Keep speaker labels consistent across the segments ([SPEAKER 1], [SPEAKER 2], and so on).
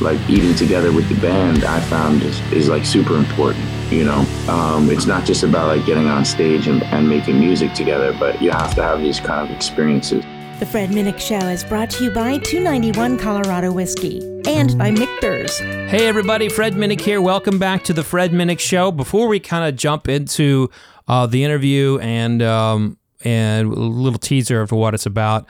[SPEAKER 1] like eating together with the band, I found is, is like super important. You know, um, it's not just about like getting on stage and, and making music together, but you have to have these kind of experiences.
[SPEAKER 2] The Fred Minnick Show is brought to you by 291 Colorado Whiskey and by Michter's.
[SPEAKER 3] Hey, everybody, Fred Minnick here. Welcome back to the Fred Minnick Show. Before we kind of jump into uh, the interview and um, and a little teaser of what it's about,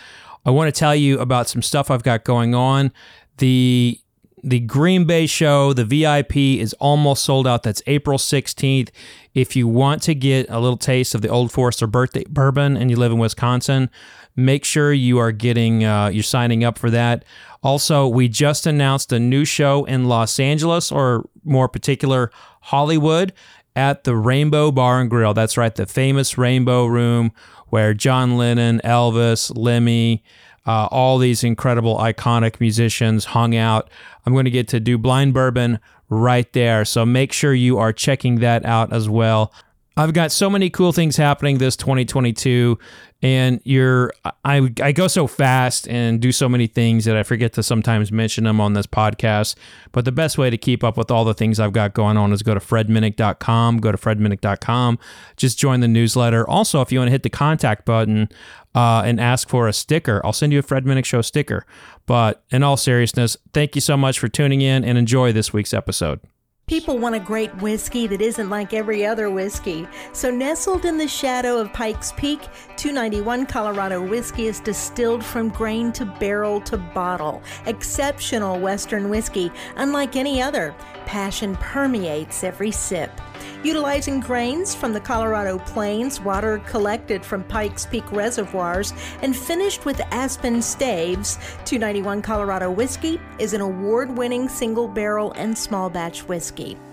[SPEAKER 3] I want to tell you about some stuff I've got going on. The the Green Bay show, the VIP is almost sold out. That's April 16th. If you want to get a little taste of the Old Forester birthday bourbon and you live in Wisconsin, make sure you are getting uh, you're signing up for that. Also, we just announced a new show in Los Angeles, or more particular, Hollywood, at the Rainbow Bar and Grill. That's right, the famous Rainbow Room where John Lennon, Elvis, Lemmy, uh, all these incredible iconic musicians hung out. I'm going to get to do blind bourbon right there. So make sure you are checking that out as well. I've got so many cool things happening this 2022 and you're I I go so fast and do so many things that I forget to sometimes mention them on this podcast. But the best way to keep up with all the things I've got going on is go to fredminnick.com, go to fredminnick.com, just join the newsletter. Also, if you want to hit the contact button uh, and ask for a sticker, I'll send you a Fred Minnick Show sticker. But in all seriousness, thank you so much for tuning in and enjoy this week's episode.
[SPEAKER 2] People want a great whiskey that isn't like every other whiskey. So, nestled in the shadow of Pikes Peak, 291 Colorado whiskey is distilled from grain to barrel to bottle. Exceptional Western whiskey, unlike any other. Passion permeates every sip. Utilizing grains from the Colorado Plains, water collected from Pikes Peak reservoirs, and finished with aspen staves, 291 Colorado Whiskey is an award winning single barrel and small batch whiskey.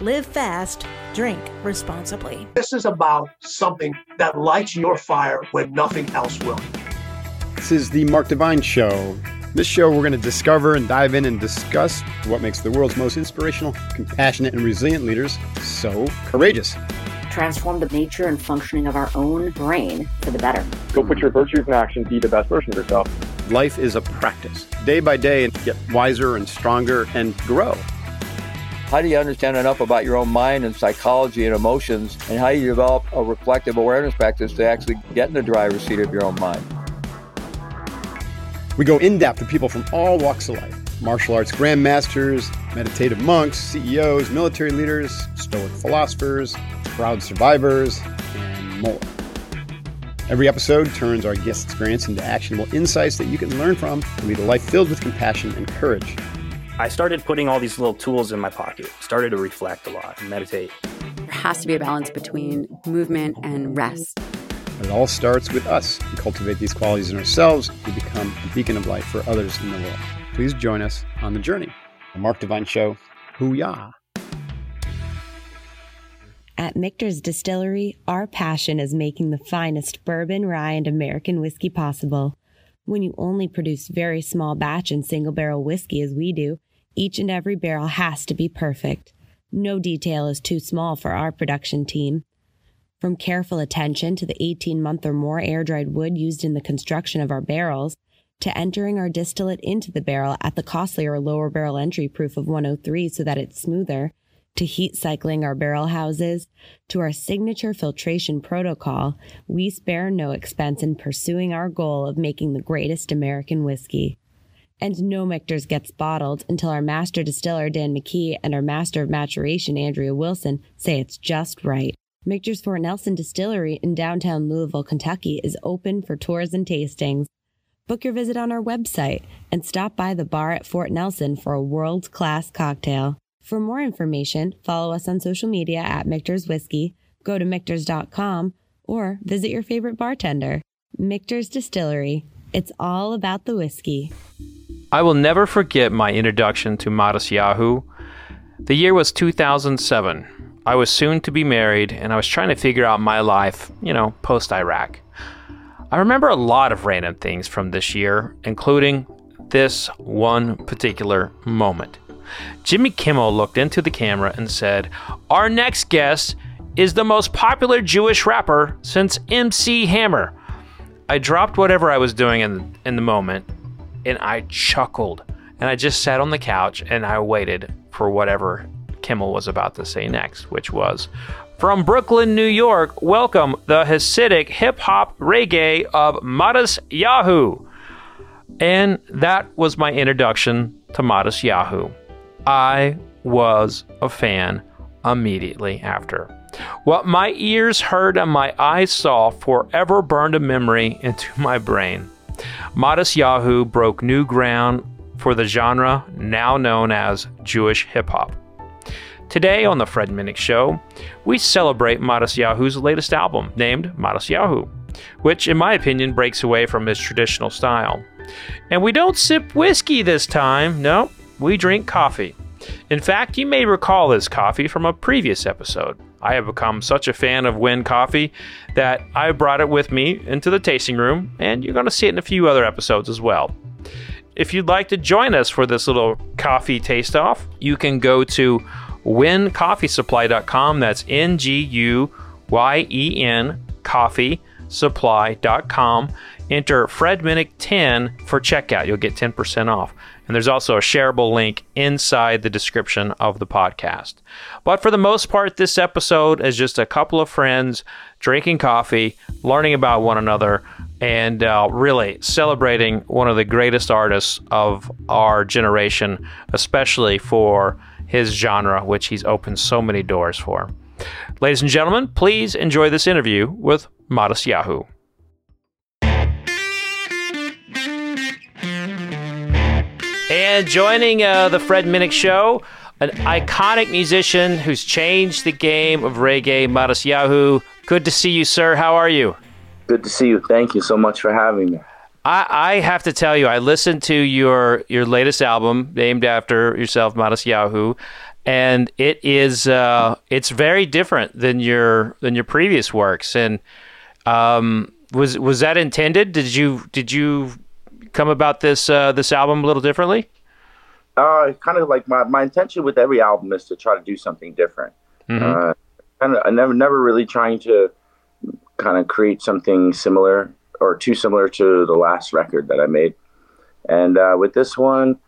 [SPEAKER 2] live fast, drink responsibly.
[SPEAKER 4] This is about something that lights your fire when nothing else will.
[SPEAKER 5] This is the Mark Divine Show. This show, we're going to discover and dive in and discuss what makes the world's most inspirational, compassionate, and resilient leaders so courageous.
[SPEAKER 6] Transform the nature and functioning of our own brain for the better.
[SPEAKER 7] Go put your virtues in action, be the best version of yourself.
[SPEAKER 5] Life is a practice, day by day, and get wiser and stronger and grow.
[SPEAKER 8] How do you understand enough about your own mind and psychology and emotions, and how you develop a reflective awareness practice to actually get in the driver's seat of your own mind?
[SPEAKER 5] We go in depth with people from all walks of life martial arts grandmasters, meditative monks, CEOs, military leaders, stoic philosophers, proud survivors, and more. Every episode turns our guest experience into actionable insights that you can learn from to lead a life filled with compassion and courage.
[SPEAKER 9] I started putting all these little tools in my pocket, started to reflect a lot and meditate.
[SPEAKER 10] There has to be a balance between movement and rest.
[SPEAKER 5] It all starts with us. We cultivate these qualities in ourselves, we become a beacon of light for others in the world. Please join us on the journey. The Mark Divine Show. Hoo-yah.
[SPEAKER 11] At Michter's Distillery, our passion is making the finest bourbon, rye, and American whiskey possible. When you only produce very small batch and single barrel whiskey as we do, each and every barrel has to be perfect. No detail is too small for our production team. From careful attention to the 18 month or more air dried wood used in the construction of our barrels, to entering our distillate into the barrel at the costlier lower barrel entry proof of 103 so that it's smoother, to heat cycling our barrel houses, to our signature filtration protocol, we spare no expense in pursuing our goal of making the greatest American whiskey. And no Michter's gets bottled until our master distiller Dan McKee and our master of maturation Andrea Wilson say it's just right. Michter's Fort Nelson Distillery in downtown Louisville, Kentucky is open for tours and tastings. Book your visit on our website and stop by the bar at Fort Nelson for a world class cocktail. For more information, follow us on social media at Michter's Whiskey, go to Michter's.com, or visit your favorite bartender. Michter's Distillery. It's all about the whiskey.
[SPEAKER 3] I will never forget my introduction to Matisyahu. The year was 2007. I was soon to be married, and I was trying to figure out my life, you know, post Iraq. I remember a lot of random things from this year, including this one particular moment. Jimmy Kimmel looked into the camera and said, Our next guest is the most popular Jewish rapper since MC Hammer. I dropped whatever I was doing in, in the moment and I chuckled. And I just sat on the couch and I waited for whatever Kimmel was about to say next, which was from Brooklyn, New York, welcome the Hasidic hip hop reggae of Modest Yahoo. And that was my introduction to Matisyahu. I was a fan immediately after. What my ears heard and my eyes saw forever burned a memory into my brain. Matisyahu broke new ground for the genre now known as Jewish hip hop. Today on the Fred Minnick Show, we celebrate Matisyahu's latest album named Matisyahu, which, in my opinion, breaks away from his traditional style. And we don't sip whiskey this time, no, we drink coffee. In fact, you may recall this coffee from a previous episode. I have become such a fan of Nguyen coffee that I brought it with me into the tasting room, and you're going to see it in a few other episodes as well. If you'd like to join us for this little coffee taste off, you can go to nguyencoffeesupply.com. That's N G U Y E N coffeesupply.com. Enter Fred Minnick 10 for checkout. You'll get 10% off. And there's also a shareable link inside the description of the podcast. But for the most part, this episode is just a couple of friends drinking coffee, learning about one another, and uh, really celebrating one of the greatest artists of our generation, especially for his genre, which he's opened so many doors for. Ladies and gentlemen, please enjoy this interview with Matisyahu. And joining uh, the Fred Minnick Show, an iconic musician who's changed the game of reggae, Matisyahu. Good to see you, sir. How are you?
[SPEAKER 1] Good to see you. Thank you so much for having me.
[SPEAKER 3] I, I have to tell you, I listened to your your latest album named after yourself, Matisyahu, and it is uh, it's very different than your than your previous works. And um, was was that intended? Did you did you come about this uh, this album a little differently?
[SPEAKER 1] Uh, kind of like my, my intention with every album is to try to do something different.
[SPEAKER 3] Mm-hmm.
[SPEAKER 1] Uh, kind of, I never never really trying to kind of create something similar or too similar to the last record that I made. And uh, with this one,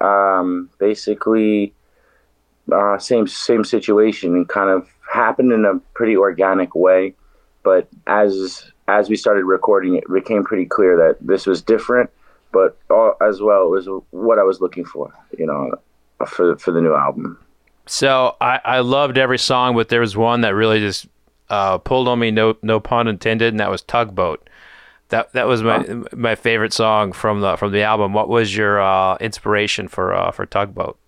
[SPEAKER 1] um, basically, uh, same same situation and kind of happened in a pretty organic way. But as as we started recording, it became pretty clear that this was different, but all, as well it was what I was looking for, you know, for for the new album.
[SPEAKER 3] So I, I loved every song, but there was one that really just uh, pulled on me. No no pun intended, and that was Tugboat. That that was my oh. my favorite song from the from the album. What was your uh, inspiration for uh, for Tugboat?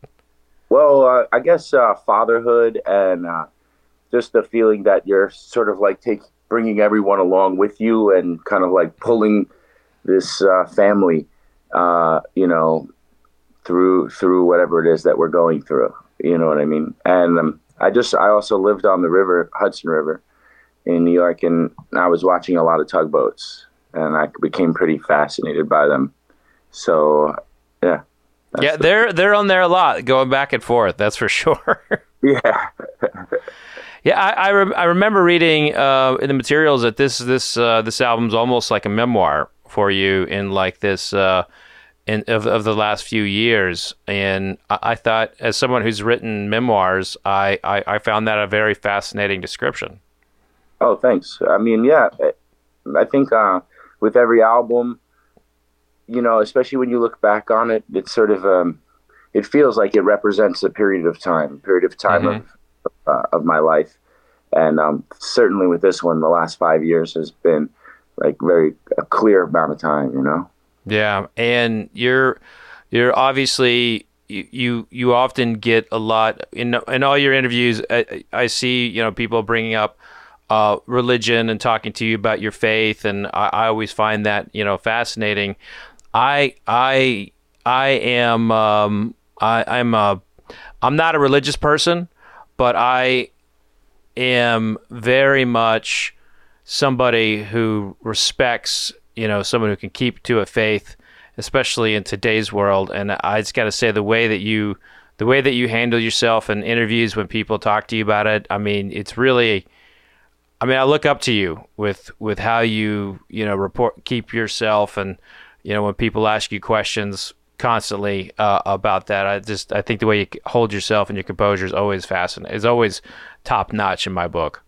[SPEAKER 1] Well, uh, I guess uh, fatherhood and uh, just the feeling that you're sort of like take bringing everyone along with you and kind of like pulling this family, you know, through through whatever it is that we're going through. You know what I mean? And um, I just I also lived on the river Hudson River in New York, and I was watching a lot of tugboats, and I became pretty fascinated by them. So, yeah.
[SPEAKER 3] Yeah, they're they're on there a lot, going back and forth. That's for sure.
[SPEAKER 1] yeah.
[SPEAKER 3] yeah, I I, rem- I remember reading uh, in the materials that this this uh, this album's almost like a memoir for you in like this uh, in of of the last few years, and I, I thought as someone who's written memoirs, I, I I found that a very fascinating description.
[SPEAKER 1] Oh, thanks. I mean, yeah, I think uh, with every album, you know, especially when you look back on it, it's sort of um, it feels like it represents a period of time, period of time mm-hmm. of uh, of my life, and um, certainly with this one, the last five years has been like very a clear amount of time, you know.
[SPEAKER 3] Yeah, and you're you're obviously you you, often get a lot in in all your interviews. I, I see you know people bringing up uh, religion and talking to you about your faith, and I, I, always find that you know fascinating. I I I am um, I, I'm a I'm not a religious person, but I am very much somebody who respects, you know, someone who can keep to a faith, especially in today's world. And I just got to say, the way that you, the way that you handle yourself in interviews when people talk to you about it, I mean, it's really. I mean, I look up to you with with how you you know report keep yourself, and you know when people ask you questions constantly uh, about that. I just I think the way you hold yourself and your composure is always fascinating. Is always top notch in my book.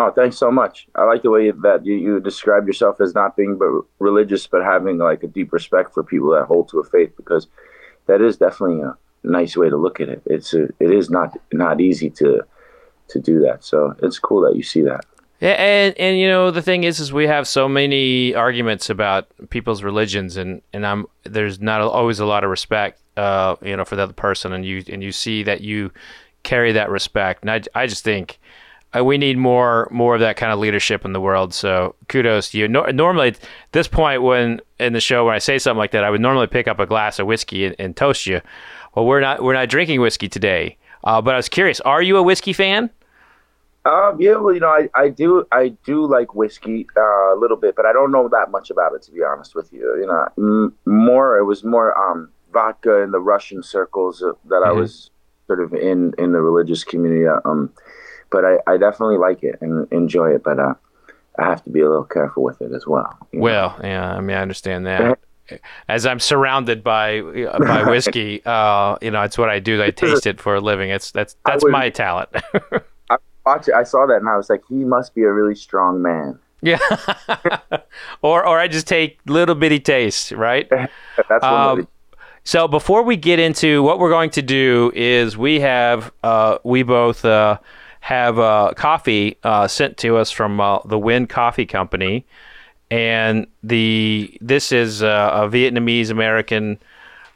[SPEAKER 1] Oh, thanks so much. I like the way that you, you describe yourself as not being but religious, but having like a deep respect for people that hold to a faith, because that is definitely a nice way to look at it. It's a, it is not not easy to to do that. So it's cool that you see that.
[SPEAKER 3] Yeah, and and you know the thing is, is we have so many arguments about people's religions, and and I'm there's not always a lot of respect, uh, you know, for the other person, and you and you see that you carry that respect, and I I just think. Uh, we need more more of that kind of leadership in the world. So kudos to you. No, normally, at this point, when in the show when I say something like that, I would normally pick up a glass of whiskey and, and toast you. Well, we're not we're not drinking whiskey today. Uh, but I was curious, are you a whiskey fan?
[SPEAKER 1] Um, yeah, well, you know, I, I do I do like whiskey uh, a little bit, but I don't know that much about it to be honest with you. You know, m- more it was more um, vodka in the Russian circles uh, that mm-hmm. I was sort of in in the religious community. Uh, um, but I, I definitely like it and enjoy it, but uh, I have to be a little careful with it as well.
[SPEAKER 3] Well, know? yeah, I mean, I understand that. As I'm surrounded by uh, by whiskey, uh, you know, it's what I do. I taste it for a living. It's that's that's my talent.
[SPEAKER 1] I watch it, I saw that and I was like, he must be a really strong man.
[SPEAKER 3] Yeah. or or I just take little bitty taste, right?
[SPEAKER 1] That's um,
[SPEAKER 3] so before we get into what we're going to do is we have uh, we both uh, have uh, coffee uh, sent to us from uh, the Nguyen Coffee Company, and the this is uh, a Vietnamese American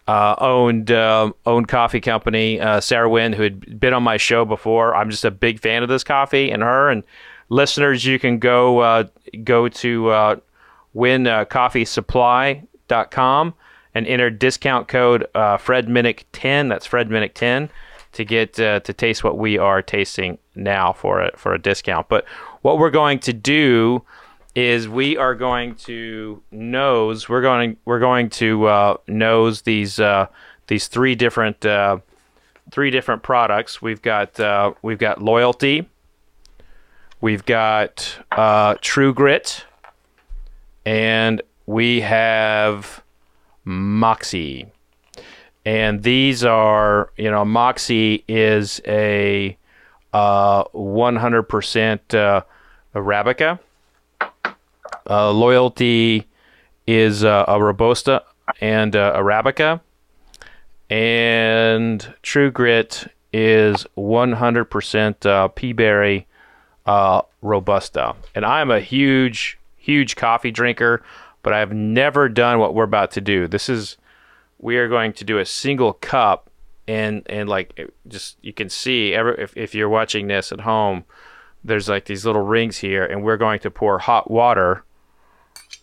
[SPEAKER 3] uh, owned uh, owned coffee company, Sahra Nguyen, who had been on my show before. I'm just a big fan of this coffee and her. And listeners, you can go go to uh, nguyencoffeesupply.com and enter discount code Fred Minnick 10. That's Fred Minnick 10 to get uh, to taste what we are tasting now for a, for a discount. But what we're going to do is we are going to nose. We're going. We're going to uh, nose these uh, these three different uh, three different products. We've got uh, we've got loyalty. We've got uh, True Grit, and we have Moxie. And these are, you know, Moxie is a 100% uh, Arabica uh, loyalty is uh, a robusta and uh, arabica, and True Grit is 100% uh, peaberry uh, robusta. And I'm a huge, huge coffee drinker, but I've never done what we're about to do. This is we are going to do a single cup and and like just you can see every, if, if you're watching this at home there's like these little rings here and we're going to pour hot water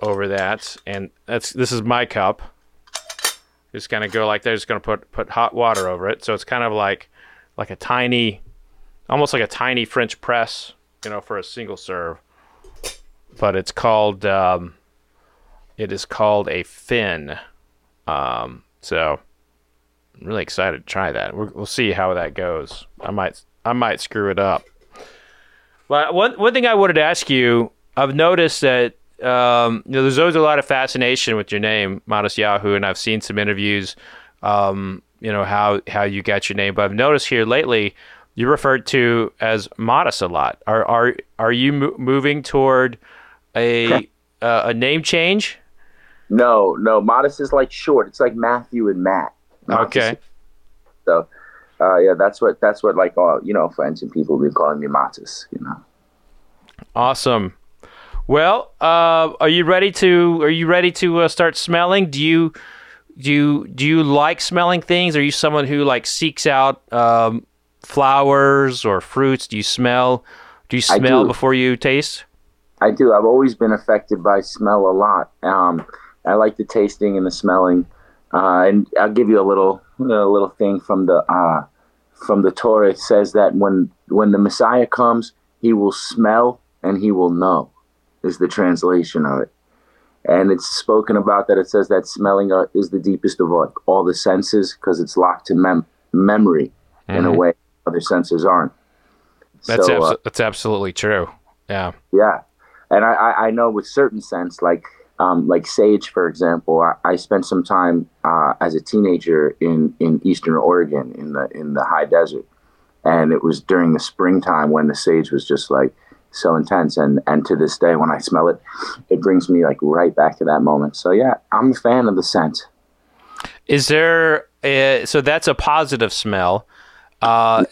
[SPEAKER 3] over that, and that's this is my cup. Just of go like they're Just gonna put put hot water over it, so it's kind of like like a tiny, almost like a tiny French press, you know, for a single serve. But it's called um, it is called a fin. Um, so I'm really excited to try that. we will see how that goes. I might I might screw it up. But one one thing I wanted to ask you, I've noticed that um, you know, there's always a lot of fascination with your name, Matisyahu, and I've seen some interviews, um, you know, how, how you got your name. But I've noticed here lately, you're referred to as Matis a lot. Are are are you mo- moving toward a uh, a name change?
[SPEAKER 1] No, no. Matis is like short. It's like Matthew and Matt.
[SPEAKER 3] Okay.
[SPEAKER 1] so, uh, yeah, that's what that's what like all you know friends and people been calling me Matis. You know.
[SPEAKER 3] Awesome. Well, uh, are you ready to are you ready to uh, start smelling? Do you do you do you like smelling things? Are you someone who like seeks out um, flowers or fruits? Do you smell? Do you smell before you taste?
[SPEAKER 1] I do. I've always been affected by smell a lot. Um, I like the tasting and the smelling. Uh, and I'll give you a little a little thing from the uh, from the Torah says that when when the Messiah comes, he will smell and he will know, is the translation of it. And it's spoken about that it says that smelling uh, is the deepest of all, all the senses because it's locked to mem- memory mm-hmm. in a mm-hmm. way other senses aren't.
[SPEAKER 3] That's so, abso- uh, that's absolutely true. Yeah.
[SPEAKER 1] Yeah, and I, I know with certain sense like um, like sage, for example. I, I spent some time uh, as a teenager in in Eastern Oregon in the in the high desert, and it was during the springtime when the sage was just like so intense. And and to this day when i smell it it brings me like right back to that moment. So yeah i'm a fan of the scent.
[SPEAKER 3] Is there a, so that's a positive smell uh,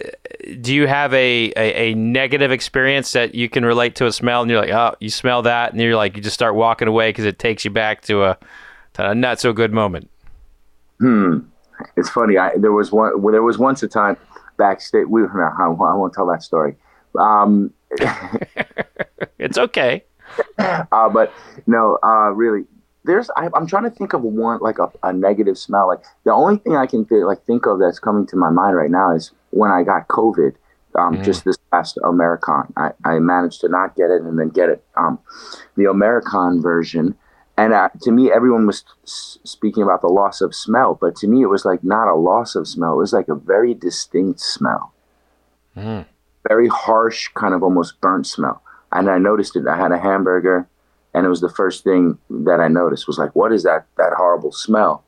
[SPEAKER 3] do you have a, a, a, negative experience that you can relate to a smell and you're like oh you smell that and you're like you just start walking away because it takes you back to a, to a not so good moment?
[SPEAKER 1] Hmm. It's funny. I, there was one there was once a time backstage we I won't tell that story. Um,
[SPEAKER 3] it's okay.
[SPEAKER 1] Uh, but no, uh, really, there's. I, am trying to think of one like a, a, negative smell. Like the only thing I can th- like think of that's coming to my mind right now is when I got COVID. Um, mm. Just this past Omicron, I, I managed to not get it and then get it. Um, the Omicron version, and uh, to me, everyone was s- speaking about the loss of smell, but to me, it was like not a loss of smell. It was like a very distinct smell. Mm very harsh, kind of almost burnt smell. And I noticed it. I had a hamburger, and it was the first thing that I noticed was like, what is that that horrible smell?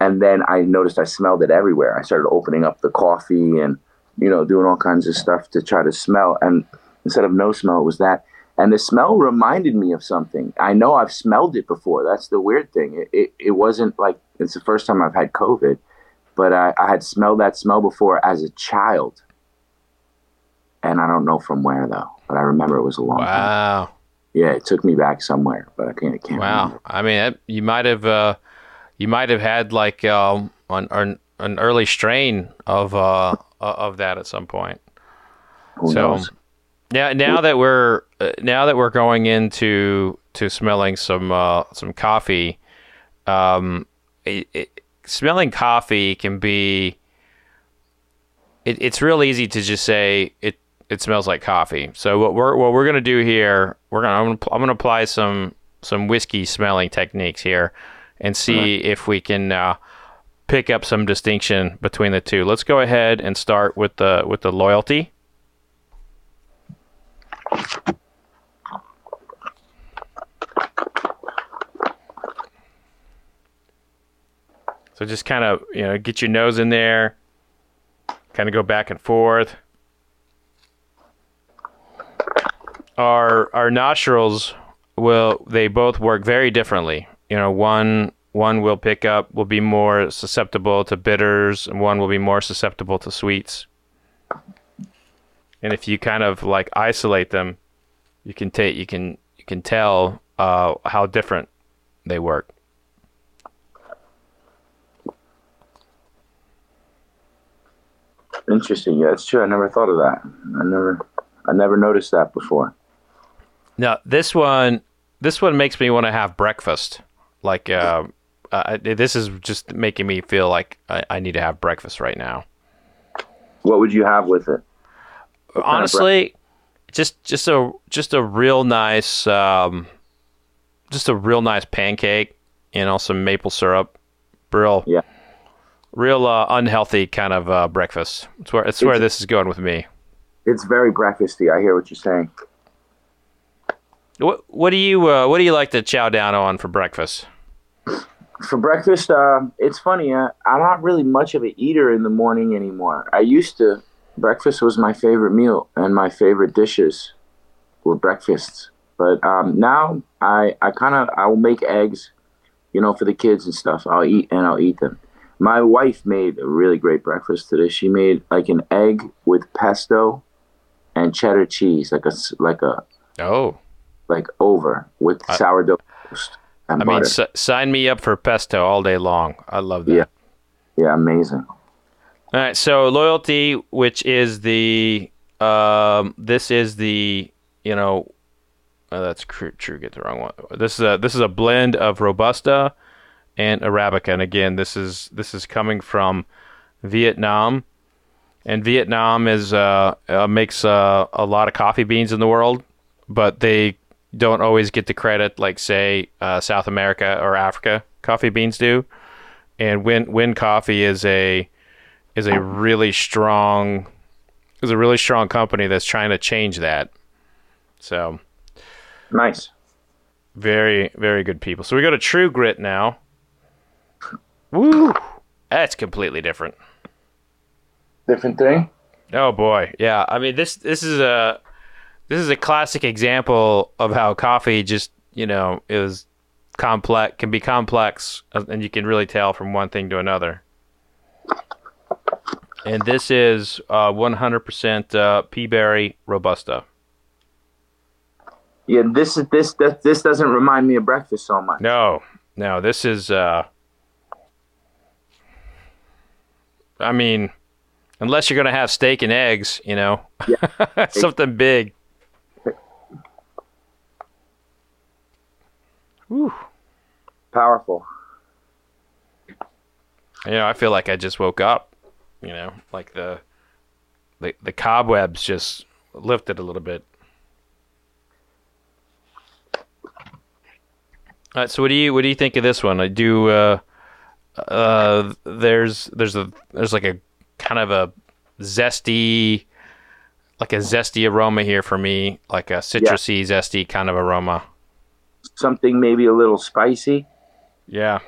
[SPEAKER 1] And then I noticed I smelled it everywhere. I started opening up the coffee and you know doing all kinds of stuff to try to smell. And instead of no smell, it was that. And the smell reminded me of something. I know I've smelled it before. That's the weird thing. It, it, it wasn't like it's the first time I've had COVID, but I, I had smelled that smell before as a child and I don't know from where though. But I remember it was a long wow. time. Wow. Yeah, it took me back somewhere, but I can't. I can't
[SPEAKER 3] wow.
[SPEAKER 1] Remember. I
[SPEAKER 3] mean, you might have, uh, you might have had like um, an, an, early strain of uh, of that at some point.
[SPEAKER 1] Who so, knows?
[SPEAKER 3] yeah. Now that we're uh, now that we're going into to smelling some uh, some coffee, um, it, it, smelling coffee can be. It, it's real easy to just say it it smells like coffee. So what we're what we're gonna do here, we're gonna I'm gonna, I'm gonna apply some some whiskey smelling techniques here, and see right. if we can uh, pick up some distinction between the two. Let's go ahead and start with the with the loyalty. So just kind of you know get your nose in there, kind of go back and forth. Our our nostrils will they both work very differently. You know, one one will pick up will be more susceptible to bitters, and one will be more susceptible to sweets. And if you kind of like isolate them, you can take you can you can tell uh, how different they work.
[SPEAKER 1] Interesting. Yeah, it's true. I never thought of that. I never I never noticed that before.
[SPEAKER 3] Now this one, this one makes me want to have breakfast. Like, uh, uh, this is just making me feel like I, I, need to have breakfast right now.
[SPEAKER 1] What would you have with it?
[SPEAKER 3] What Honestly, just just a just a real nice, um, just a real nice pancake. You know, some maple syrup. Real,
[SPEAKER 1] yeah,
[SPEAKER 3] real uh, unhealthy kind of uh, breakfast. It's where it's, it's where this is going with me.
[SPEAKER 1] It's very breakfasty. I hear what you're saying.
[SPEAKER 3] What What do you uh, What do you like to chow down on for breakfast?
[SPEAKER 1] For breakfast, uh, it's funny. Uh, I'm not really much of an eater in the morning anymore. I used to. Breakfast was my favorite meal, and my favorite dishes were breakfasts. But um, now I I kind of I will make eggs, you know, for the kids and stuff. I'll eat and I'll eat them. My wife made a really great breakfast today. She made like an egg with pesto and cheddar cheese, like a like a
[SPEAKER 3] oh
[SPEAKER 1] like over with I, sourdough toast and
[SPEAKER 3] I
[SPEAKER 1] butter.
[SPEAKER 3] mean, s- sign me up for pesto all day long. I love that.
[SPEAKER 1] Yeah, yeah, amazing.
[SPEAKER 3] All right, so loyalty, which is the um, this is the you know, oh, that's true. True, get the wrong one. This is a this is a blend of robusta and arabica, and again, this is this is coming from Vietnam, and Vietnam is uh, uh, makes uh, a lot of coffee beans in the world, but they don't always get the credit like say uh, South America or Africa coffee beans do. And Nguyen Nguyen Coffee is a is a really strong is a really strong company that's trying to change that. So
[SPEAKER 1] Nice.
[SPEAKER 3] very very good people. So we go to True Grit now. Woo! That's completely different.
[SPEAKER 1] Different thing.
[SPEAKER 3] Oh boy, yeah. I mean this this is a this is a classic example of how coffee just you know is complex can be complex uh, and you can really tell from one thing to another. And this is uh, 100% uh, Peaberry Robusta.
[SPEAKER 1] Yeah, this is this this, this doesn't remind me of breakfast so much.
[SPEAKER 3] No, no, this is. Uh, I mean, unless you're gonna have steak and eggs, you know, something big. Whew.
[SPEAKER 1] Powerful.
[SPEAKER 3] You know, I feel like I just woke up. You know, like the the the cobwebs just lifted a little bit. All right, so what do you what do you think of this one? I do. Uh, uh, there's there's a there's like a kind of a zesty, like a zesty aroma here for me, like a citrusy, zesty kind of aroma.
[SPEAKER 1] Something maybe a little spicy.
[SPEAKER 3] Yeah.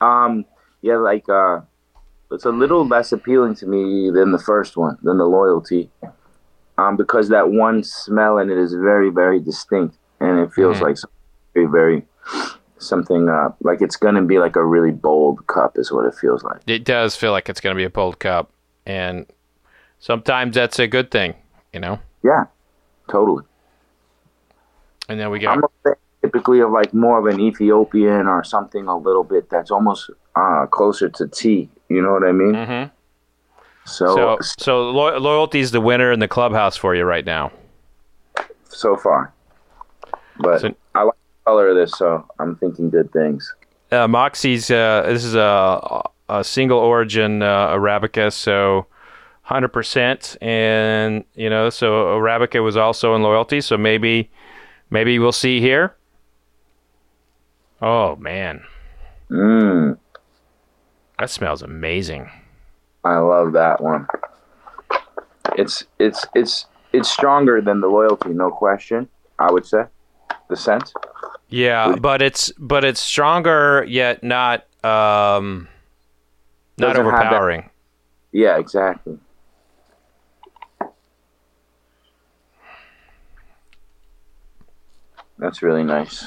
[SPEAKER 1] Um. Yeah, like uh, it's a little less appealing to me than the first one, than the loyalty. Um, because that one smell in it is very, very distinct, and it feels
[SPEAKER 3] Mhm.
[SPEAKER 1] like very, very something uh, like it's gonna be like a really bold cup, is what it feels like.
[SPEAKER 3] It does feel like it's going to be a bold cup, and sometimes that's a good thing, you know.
[SPEAKER 1] Yeah, totally.
[SPEAKER 3] And then we got
[SPEAKER 1] I'm typically of like more of an Ethiopian or something a little bit that's almost uh, closer to tea. You know what I mean?
[SPEAKER 3] Mhm.
[SPEAKER 1] So
[SPEAKER 3] so so lo- loyalty is the winner in the clubhouse for you right now.
[SPEAKER 1] so far, but I like the color of this, so I'm thinking good things.
[SPEAKER 3] Uh, Moxie's uh, this is a, a single origin uh, arabica, so 100%, and you know, so arabica was also in loyalty, so maybe maybe we'll see here. Oh man,
[SPEAKER 1] Mm,
[SPEAKER 3] that smells amazing.
[SPEAKER 1] I love that one. It's it's it's it's stronger than the loyalty, no question. I would say the scent.
[SPEAKER 3] Yeah, but it's but it's stronger yet not um not
[SPEAKER 1] Doesn't
[SPEAKER 3] overpowering.
[SPEAKER 1] Yeah, exactly. That's really nice.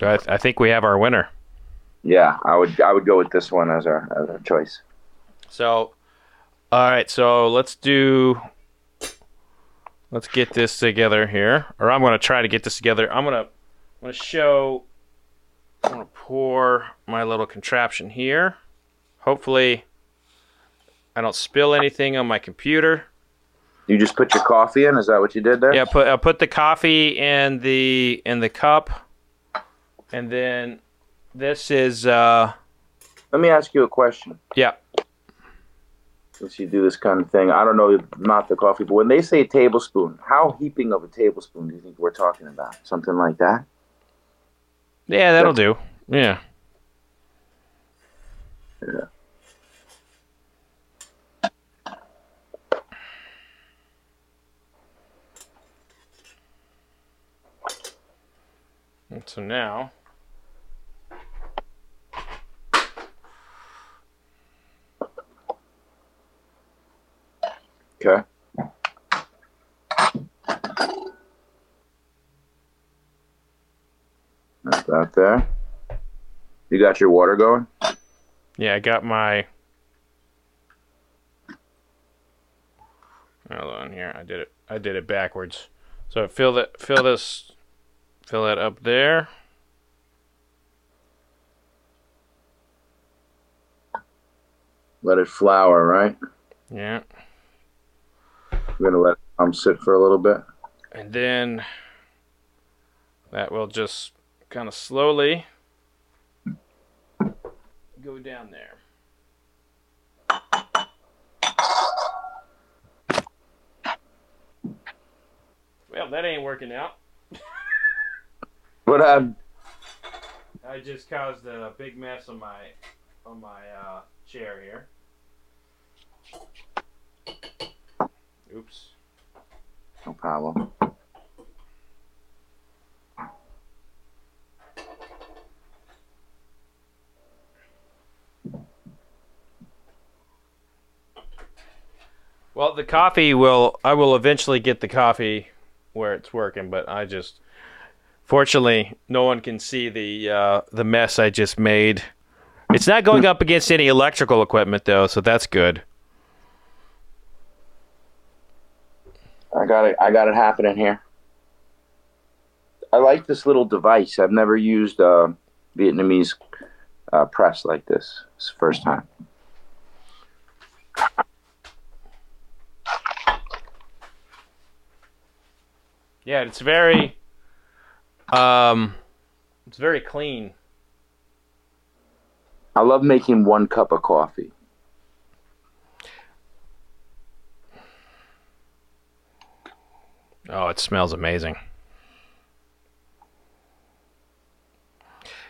[SPEAKER 3] I, I think we have our winner.
[SPEAKER 1] Yeah, I would I would go with this one as our as our choice.
[SPEAKER 3] So, all right. So let's do. Let's get this together here, or I'm gonna try to get this together. I'm gonna, I'm gonna show. I'm gonna pour my little contraption here. Hopefully, I don't spill anything on my computer.
[SPEAKER 1] You just put your coffee in. Is that what you did there?
[SPEAKER 3] Yeah, put I put the coffee in the in the cup, and then this is uh
[SPEAKER 1] Let me ask you a question.
[SPEAKER 3] yeah.
[SPEAKER 1] Since you do this kind of thing, I don't know not the coffee, but when they say tablespoon, how heaping of a tablespoon do you think we're talking about? Something like that?
[SPEAKER 3] Yeah, that'll do. Yeah.
[SPEAKER 1] Yeah.
[SPEAKER 3] And so now
[SPEAKER 1] Okay. That's that there. You got your water going?
[SPEAKER 3] Yeah, I got my. Hold on here. I did it. I did it backwards. So fill that. Fill this. Fill that up there.
[SPEAKER 1] Let it flower, right?
[SPEAKER 3] Yeah.
[SPEAKER 1] I'm gonna let um sit for a little bit.
[SPEAKER 3] And then that will just kind of slowly go down there. Well, that ain't working out.
[SPEAKER 1] But um,
[SPEAKER 3] I just caused a big mess on my on my uh, chair here. Oops.
[SPEAKER 1] no problem.
[SPEAKER 3] Well, the coffee will. I will eventually get the coffee where it's working, but I just. Fortunately, no one can see the uh, the mess I just made. It's not going up against any electrical equipment though, so that's good.
[SPEAKER 1] I got it. I got it happening here. I like this little device. I've never used uh, Vietnamese uh, press like this. It's the first time.
[SPEAKER 3] Yeah, it's very. Um, it's very clean.
[SPEAKER 1] I love making one cup of coffee.
[SPEAKER 3] Oh, it smells amazing.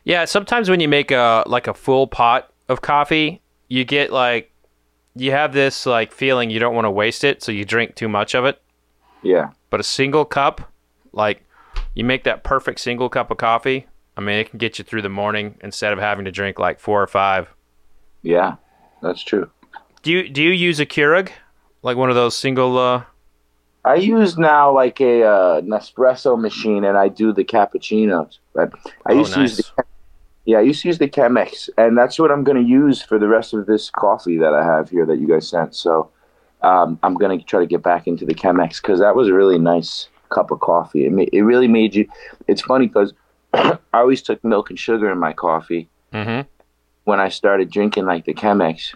[SPEAKER 3] Yeah, sometimes when you make a like a full pot of coffee, you get like you have this like feeling you don't want to waste it, so you drink too much of it.
[SPEAKER 1] Yeah.
[SPEAKER 3] But a single cup, like you make that perfect single cup of coffee, I mean, it can get you through the morning instead of having to drink like four or five.
[SPEAKER 1] Yeah, that's true.
[SPEAKER 3] Do you do you use a Keurig, like one of those single? uh
[SPEAKER 1] I use now like a uh, Nespresso machine, and I do the cappuccinos. But I
[SPEAKER 3] Oh,
[SPEAKER 1] used to use
[SPEAKER 3] nice.
[SPEAKER 1] the yeah, I used to use the Chemex, and that's what I'm going to use for the rest of this coffee that I have here that you guys sent. So um, I'm going to try to get back into the Chemex because that was really nice cup of coffee. It, ma- it really made you. It's funny because I always took milk and sugar in my coffee.
[SPEAKER 3] Mm-hmm.
[SPEAKER 1] When I started drinking like the Chemex,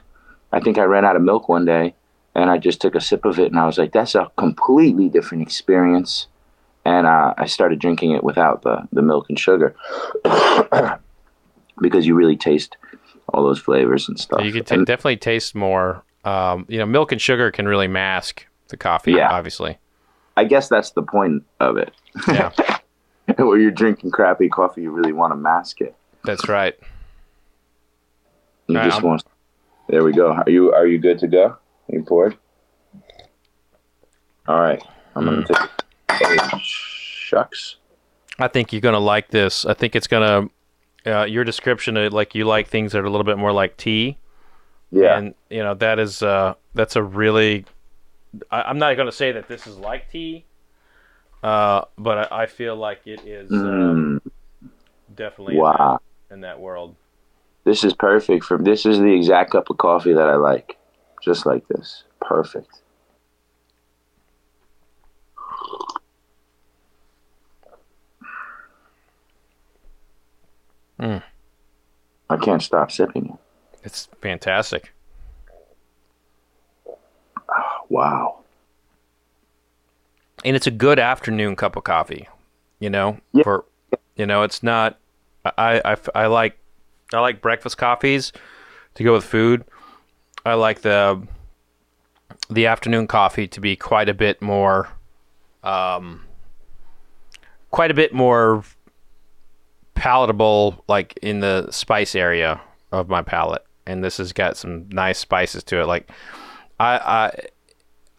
[SPEAKER 1] I think I ran out of milk one day, and I just took a sip of it, and I was like, "That's a completely different experience." And uh, I started drinking it without the the milk and sugar. because you really taste all those flavors and stuff.
[SPEAKER 3] You can t- definitely taste more. Um, you know, milk and sugar can really mask the coffee.
[SPEAKER 1] Yeah.
[SPEAKER 3] obviously.
[SPEAKER 1] I guess that's the point of it.
[SPEAKER 3] Yeah,
[SPEAKER 1] Where you're drinking crappy coffee, you really want to mask it.
[SPEAKER 3] that's right.
[SPEAKER 1] You
[SPEAKER 3] All
[SPEAKER 1] just want. There we go. Are you are you good to go? Are you poured? All right. I'm
[SPEAKER 3] Hmm.
[SPEAKER 1] gonna take. Oh, shucks.
[SPEAKER 3] I think you're gonna like this. I think it's gonna. Uh, your description of like you like things that are a little bit more like tea.
[SPEAKER 1] Yeah.
[SPEAKER 3] and you know that is uh that's a really. I, I'm not gonna say that this is like tea. Uh, but I, I feel like it is um,
[SPEAKER 1] Mm,
[SPEAKER 3] definitely in,
[SPEAKER 1] wow.
[SPEAKER 3] that, in that world.
[SPEAKER 1] This is perfect for. This is the exact cup of coffee that I like. Just like this. Perfect.
[SPEAKER 3] Mm.
[SPEAKER 1] I can't stop sipping it.
[SPEAKER 3] It's fantastic.
[SPEAKER 1] Wow.
[SPEAKER 3] and it's a good afternoon cup of coffee. You know,
[SPEAKER 1] Yeah.
[SPEAKER 3] for you know, it's not. I, I I like I like breakfast coffees to go with food. I like the the afternoon coffee to be quite a bit more, um, quite a bit more palatable, like in the spice area of my palate. And this has got some nice spices to it. Like I I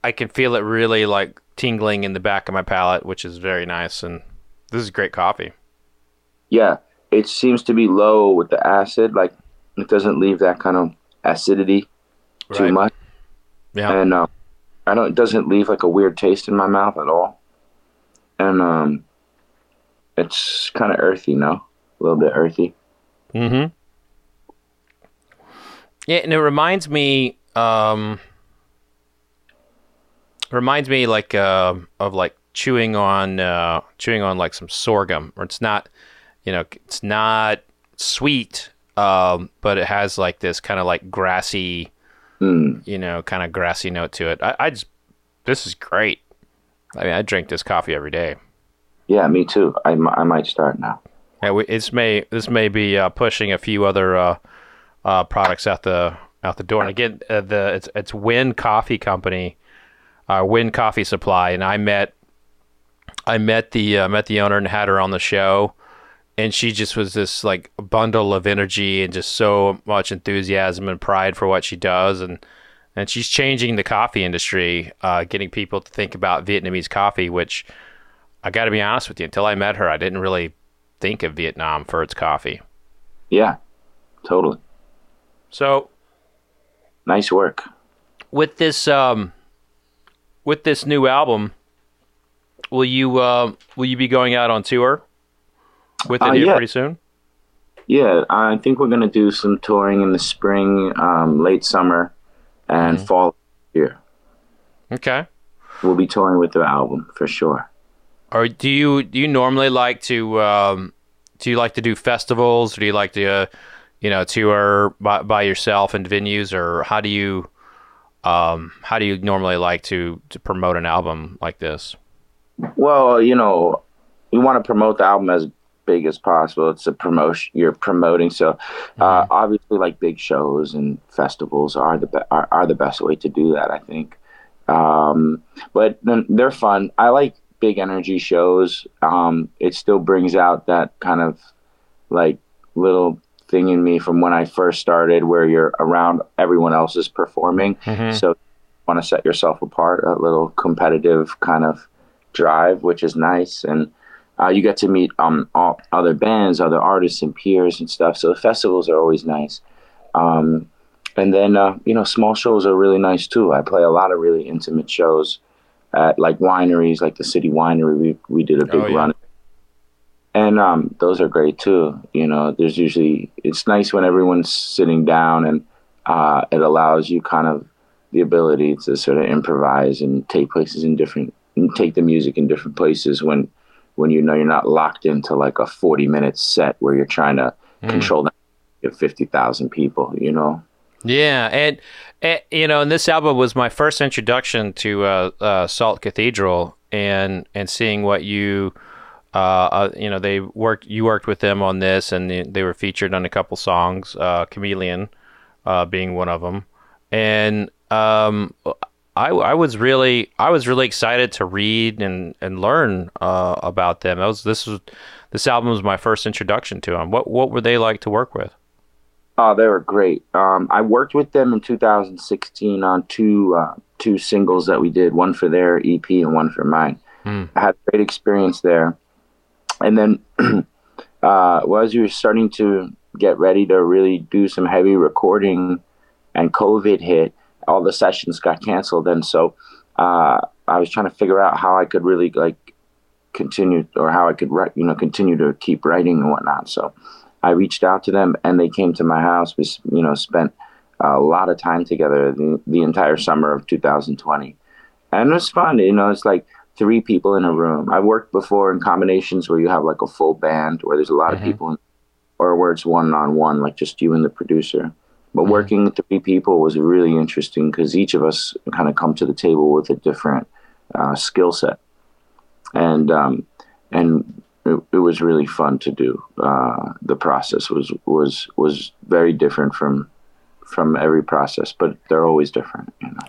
[SPEAKER 3] I can feel it really like tingling in the back of my palate, which is very nice. And this is great coffee.
[SPEAKER 1] Yeah, it seems to be low with the acid. Like it doesn't leave that kind of acidity too much,
[SPEAKER 3] Yeah.
[SPEAKER 1] and uh, I don't. It doesn't leave like a weird taste in my mouth at all. And um, it's kind of earthy, no, a little bit earthy.
[SPEAKER 3] Mm-hmm. Yeah, and it reminds me, um, reminds me like uh, of like chewing on uh, chewing on like some sorghum, or it's not, you know, it's not sweet, um, but it has like this kind of like grassy,
[SPEAKER 1] Mm.
[SPEAKER 3] you know, kind of grassy note to it. I, I just, this is great. I mean, I drink this coffee every day.
[SPEAKER 1] Yeah, me too. I, I might start now.
[SPEAKER 3] Yeah, we, it's may this may be uh, pushing a few other uh, uh, products out the out the door. And again, uh, the it's it's Nguyen Coffee Company, uh, Nguyen Coffee Supply, and I met I met the uh, met the owner and had her on the show, and she just was this like bundle of energy and just so much enthusiasm and pride for what she does, and and she's changing the coffee industry, uh, getting people to think about Vietnamese coffee, which I got to be honest with you, until I met her, I didn't really think of Vietnam for its coffee.
[SPEAKER 1] Yeah, totally.
[SPEAKER 3] So
[SPEAKER 1] nice work
[SPEAKER 3] with this um, with this new album. Will you uh, will you be going out on tour with it
[SPEAKER 1] Uh,
[SPEAKER 3] here
[SPEAKER 1] yeah.
[SPEAKER 3] pretty soon?
[SPEAKER 1] Yeah, I think we're gonna do some touring in the spring, um, late summer, and
[SPEAKER 3] Mm-hmm.
[SPEAKER 1] fall here.
[SPEAKER 3] Okay.
[SPEAKER 1] We'll be touring with the album for sure.
[SPEAKER 3] Or do you do you normally like to um, do you like to do festivals? Or do you like to uh, you know tour by, by yourself in venues, or how do you um, how do you normally like to to promote an album like this?
[SPEAKER 1] Well, you know, you want to promote the album as big as possible. It's a promotion you're promoting, so uh, obviously, like big shows and festivals are the be- are, are the best way to do that. I think, um, but then they're fun. I like big energy shows. Um, it still brings out that kind of like little thing in me from when I first started, where you're around everyone else is performing.
[SPEAKER 3] Mhm.
[SPEAKER 1] So, want to set yourself apart, a little competitive kind of drive, which is nice. And uh, you get to meet um, all other bands, other artists, and peers and stuff. So the festivals are always nice. Um, and then uh, you know, small shows are really nice too. I play a lot of really intimate shows at like wineries, like the City Winery. We we did a big
[SPEAKER 3] Oh, yeah.
[SPEAKER 1] run, and um, those are great too. You know, there's usually it's nice when everyone's sitting down and uh, it allows you kind of the ability to sort of improvise and take places in different and take the music in different places when when you know you're not locked into like a 40 minute set where you're trying to
[SPEAKER 3] Mm.
[SPEAKER 1] control that of 50,000 people, you know.
[SPEAKER 3] Yeah, and, and you know, and this album was my first introduction to uh, uh, Salt Cathedral, and and seeing what you, uh, uh, you know, they worked. You worked with them on this, and they, they were featured on a couple songs, uh, Chameleon, uh, being one of them, and um, I, I was really I was really excited to read and and learn uh, about them. That was this was this album was my first introduction to them. What what were they like to work with?
[SPEAKER 1] Oh, they were great. Um, I worked with them in 2016 on two uh, two singles that we did, one for their EP and one for mine.
[SPEAKER 3] Hmm.
[SPEAKER 1] I had a great experience there. And then, uh, well, as we were starting to get ready to really do some heavy recording, and COVID hit, all the sessions got canceled, and so uh, I was trying to figure out how I could really like continue or how I could write, you know, continue to keep writing and whatnot. So I reached out to them and they came to my house. We, you know, spent a lot of time together the, the entire summer of 2020. And it was fun. You know, it's like three people in a room. I've worked before in combinations where you have like a full band where there's a lot of people in, or where it's one on one, like just you and the producer. But working with three people was really interesting because each of us kind of come to the table with a different uh, skill set and um, and it, it was really fun to do. Uh, the process was was was very different from from every process, but they're always different. You know.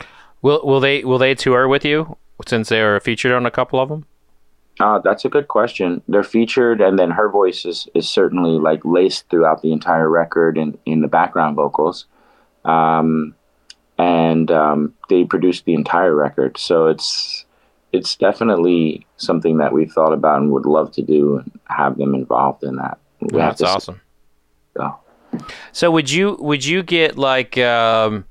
[SPEAKER 3] Will will they will they tour with you since they are featured on a couple of them?
[SPEAKER 1] Uh, that's a good question. They're featured, and then her voice is, is certainly like laced throughout the entire record in, in the background vocals. Um, and um, they produced the entire record, so it's it's definitely something that we've thought about and would love to do and have them involved in that. We have
[SPEAKER 3] That's awesome.
[SPEAKER 1] So.
[SPEAKER 3] So would you would you get like um,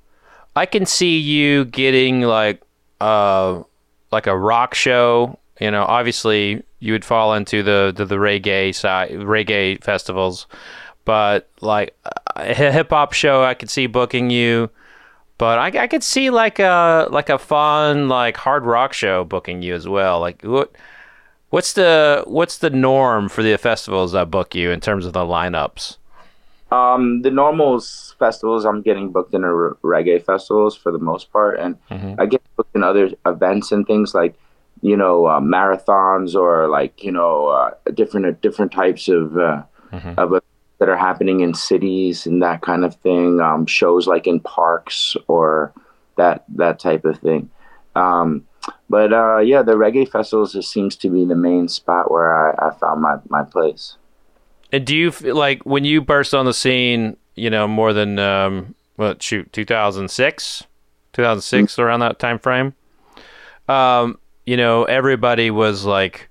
[SPEAKER 3] I can see you getting like uh like a rock show. You know, obviously you would fall into the the, the reggae side, reggae festivals, but like a hip hop show, I could see booking you. But I, I could see like a like a fun like hard rock show booking you as well. Like what what's the what's the norm for the festivals that book you in terms of the lineups?
[SPEAKER 1] Um, the normal festivals, I'm getting booked in a r- reggae festivals for the most part, and I get booked in other events and things like, you know, uh, marathons or like you know uh, different different types of uh, of events that are happening in cities and that kind of thing. Um, shows like in parks or that that type of thing. Um, but uh, yeah, the reggae festivals just seems to be the main spot where I, I found my, my place.
[SPEAKER 3] And do you feel like when you burst on the scene, you know, more than um, what shoot, two thousand six, two thousand six, around that time frame? Um, you know, everybody was like,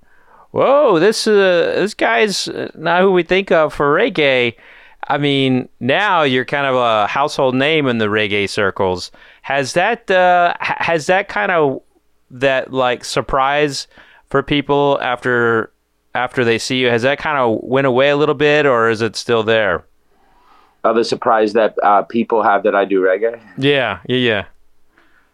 [SPEAKER 3] "Whoa, this uh, this guy's not who we think of for reggae." I mean, now you're kind of a household name in the reggae circles. Has that uh, has that kind of that like surprise for people after after they see you? Has that kind of went away a little bit, or is it still there?
[SPEAKER 1] Uh, the surprise that uh, people have that I do reggae.
[SPEAKER 3] Yeah, yeah, yeah.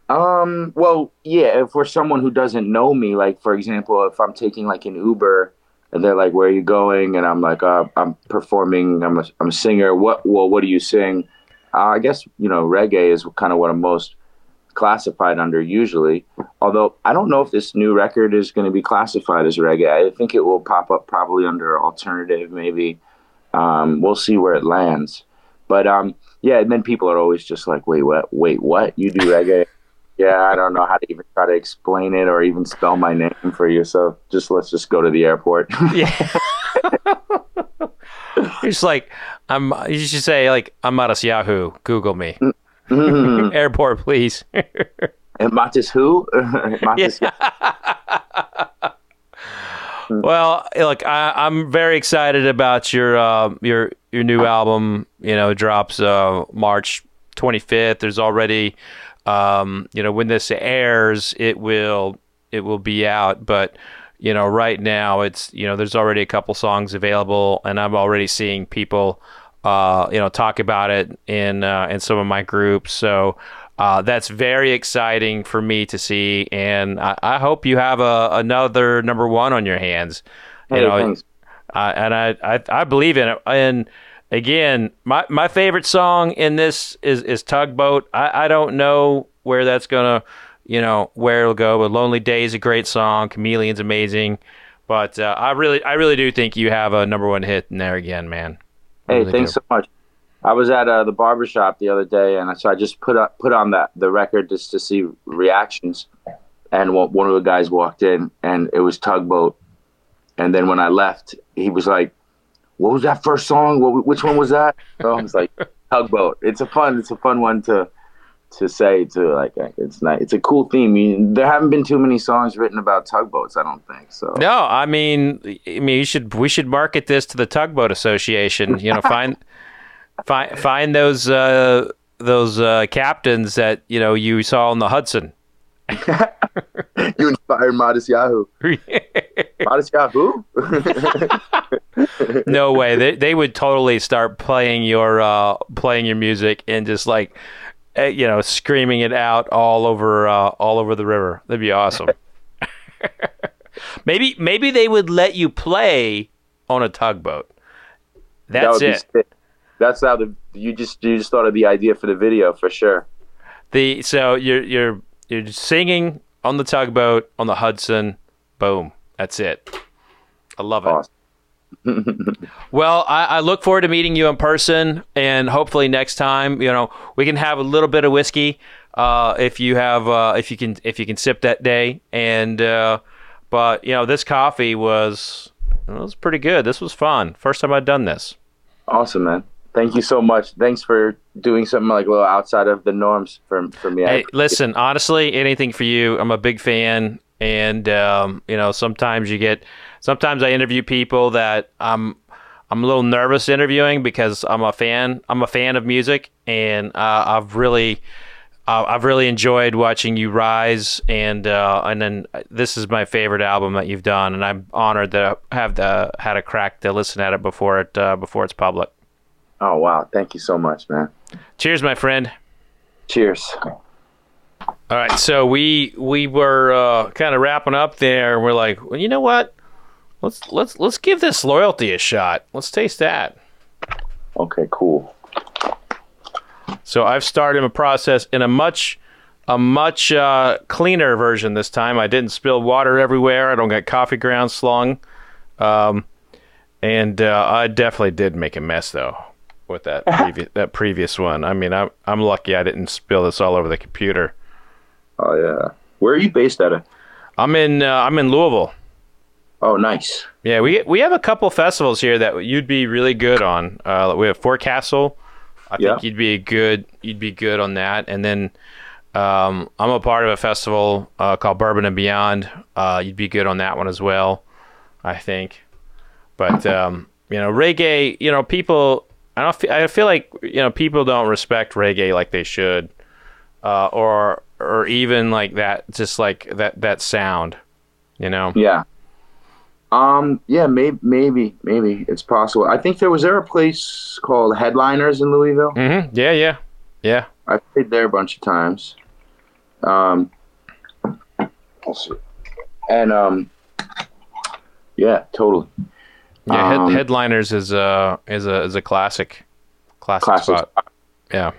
[SPEAKER 1] Um. Well, yeah. For someone who doesn't know me, like for example, if I'm taking like an Uber and they're like, "Where are you going?" and I'm like, uh, "I'm performing. I'm a, I'm a singer. What? Well, what do you sing?" Uh, I guess you know reggae is kind of what I'm most classified under usually. Although I don't know if this new record is going to be classified as reggae. I think it will pop up probably under alternative, maybe. Um, we'll see where it lands. But um, yeah, and then people are always just like, "Wait, what? Wait, what? You do reggae?" yeah, I don't know how to even try to explain it or even spell my name for you. So just let's just go to the airport.
[SPEAKER 3] yeah. It's like I'm. You should say like I'm Yahoo. Google me.
[SPEAKER 1] Mm-hmm.
[SPEAKER 3] Airport, please.
[SPEAKER 1] and Matis who? Matis.
[SPEAKER 3] well, look, I, I'm very excited about your uh, your your new album. You know, drops uh, March 25th. There's already, um, you know, when this airs, it will it will be out. But you know, right now it's you know, there's already a couple songs available, and I'm already seeing people, uh, you know, talk about it in uh, in some of my groups. So. Uh, that's very exciting for me to see, and I, I hope you have a, another number one on your hands. You
[SPEAKER 1] Hey,
[SPEAKER 3] know, and I, I I believe in it. And again, my my favorite song in this is is Tugboat. I, I don't know where that's gonna, you know, where it'll go. But Lonely Day is a great song. Chameleon's amazing. But uh, I really I really do think you have a number one hit in there again, man.
[SPEAKER 1] Hey,
[SPEAKER 3] really
[SPEAKER 1] thanks
[SPEAKER 3] do.
[SPEAKER 1] so much. I was at uh, the barbershop the other day, and so I just put up, put on that the record just to see reactions. And one, one of the guys walked in, and it was Tugboat. And then when I left, he was like, "What was that first song? What, which one was that?" So I was like, "Tugboat." It's a fun, it's a fun one to to say to like. It's nice. It's a cool theme. Mean, there haven't been too many songs written about tugboats. I don't think so.
[SPEAKER 3] No, I mean, I mean, you should we should market this to the Tugboat Association. You know, find find find those uh, those uh, captains that you know you saw on the Hudson.
[SPEAKER 1] you inspired Matisyahu. Matisyahu.
[SPEAKER 3] no way. They they would totally start playing your uh, playing your music and just like you know screaming it out all over uh, all over the river. That'd be awesome. maybe maybe they would let you play on a tugboat.
[SPEAKER 1] That
[SPEAKER 3] That's
[SPEAKER 1] be
[SPEAKER 3] it.
[SPEAKER 1] That's how the you just you just thought of the idea for the video for sure.
[SPEAKER 3] The so you're you're you're singing on the tugboat on the Hudson. Boom. That's it. I love it. Well, I, I look forward to meeting you in person, and hopefully next time, you know, we can have a little bit of whiskey, uh, if you have, uh, if you can, if you can sip that day. And, uh, but you know, this coffee was, it was pretty good. This was fun. First time I'd done this.
[SPEAKER 1] Awesome, man. Thank you so much. Thanks for doing something like a little outside of the norms for for me.
[SPEAKER 3] Hey, listen, honestly, anything for you. I'm a big fan, and um, you know, sometimes you get, sometimes I interview people that I'm, I'm a little nervous interviewing because I'm a fan. I'm a fan of music, and uh, I've really, uh, I've really enjoyed watching you rise, and uh, and then this is my favorite album that you've done, and I'm honored that I have the, had a crack to listen at it before it uh, before it's public.
[SPEAKER 1] Oh wow! Thank you so much, man.
[SPEAKER 3] Cheers, my friend.
[SPEAKER 1] Cheers.
[SPEAKER 3] All right, so we we were uh, kind of wrapping up there. and We're like, well, you know what? Let's let's let's give this loyalty a shot. Let's taste that.
[SPEAKER 1] Okay, cool.
[SPEAKER 3] So I've started a process in a much a much uh, cleaner version this time. I didn't spill water everywhere. I don't get coffee grounds slung, um, and uh, I definitely did make a mess though with that previous that previous one. I mean, I'm I'm lucky I didn't spill this all over the computer.
[SPEAKER 1] Oh yeah. Where are you based out of?
[SPEAKER 3] I'm in uh, I'm in Louisville.
[SPEAKER 1] Oh, nice.
[SPEAKER 3] Yeah, we we have a couple festivals here that you'd be really good on. Uh, we have Forecastle. I
[SPEAKER 1] Yeah.
[SPEAKER 3] think you'd be good. You'd be good on that. And then um, I'm a part of a festival uh, called Bourbon and Beyond. Uh, you'd be good on that one as well, I think. But um, you know, reggae. You know, people. I don't. Feel, I feel like you know people don't respect reggae like they should, uh, or or even like that. Just like that that sound. You know.
[SPEAKER 1] Yeah. Um. Yeah. Maybe. Maybe. Maybe it's possible. I think there was there a place called Headliners in Louisville.
[SPEAKER 3] Mm-hmm. Yeah. Yeah. Yeah.
[SPEAKER 1] I played there a bunch of times. Um. Let's see. And um. Yeah. Totally.
[SPEAKER 3] Yeah, head,
[SPEAKER 1] Um,
[SPEAKER 3] headliners is a is a is a classic, classic,
[SPEAKER 1] Classic
[SPEAKER 3] spot. Yeah,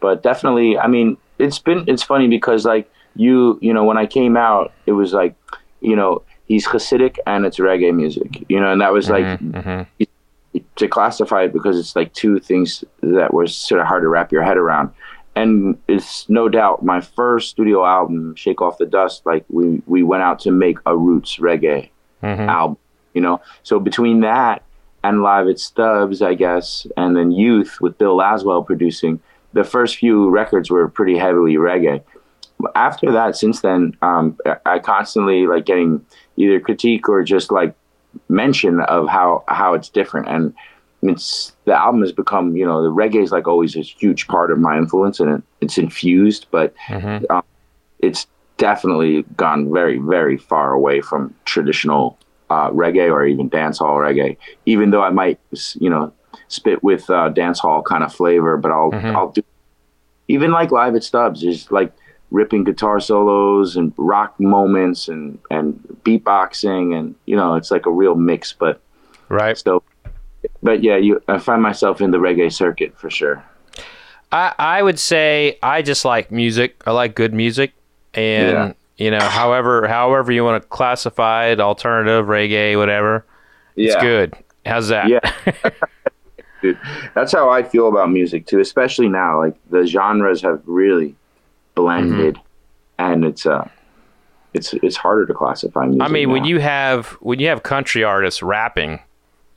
[SPEAKER 1] but definitely i mean it's been it's funny because like you you know when i came out it was like you know he's hasidic and it's reggae music you know and that was like
[SPEAKER 3] Mm-hmm,
[SPEAKER 1] to classify it because it's like two things that were sort of hard to wrap your head around. And it's no doubt my first studio album shake off the dust like we we went out to make a roots reggae
[SPEAKER 3] Mm-hmm.
[SPEAKER 1] album you know? So between that and live at stubbs i guess and then youth with bill laswell producing the first few records were pretty heavily reggae after that since then um, i constantly like getting either critique or just like mention of how how it's different and it's the album has become you know the reggae is like always a huge part of my influence and it, it's infused but
[SPEAKER 3] Mm-hmm.
[SPEAKER 1] um, it's definitely gone very very far away from traditional uh, reggae or even dancehall reggae even though i might you know spit with uh, dancehall kind of flavor but i'll
[SPEAKER 3] Mhm.
[SPEAKER 1] i'll do even like live at Stubbs, is like ripping guitar solos and rock moments and and beatboxing and you know it's like a real mix. But
[SPEAKER 3] right.
[SPEAKER 1] So, but yeah, you I find myself in the reggae circuit for sure.
[SPEAKER 3] I I would say I just like music. I like good music, and
[SPEAKER 1] Yeah.
[SPEAKER 3] you know, however however you want to classify it, alternative, reggae, whatever, it's good. How's that?
[SPEAKER 1] Yeah. Dude, that's how I feel about music too, especially now. Like the genres have really blended, and it's uh, it's it's harder to classify music.
[SPEAKER 3] I mean, when you have when you have country artists rapping,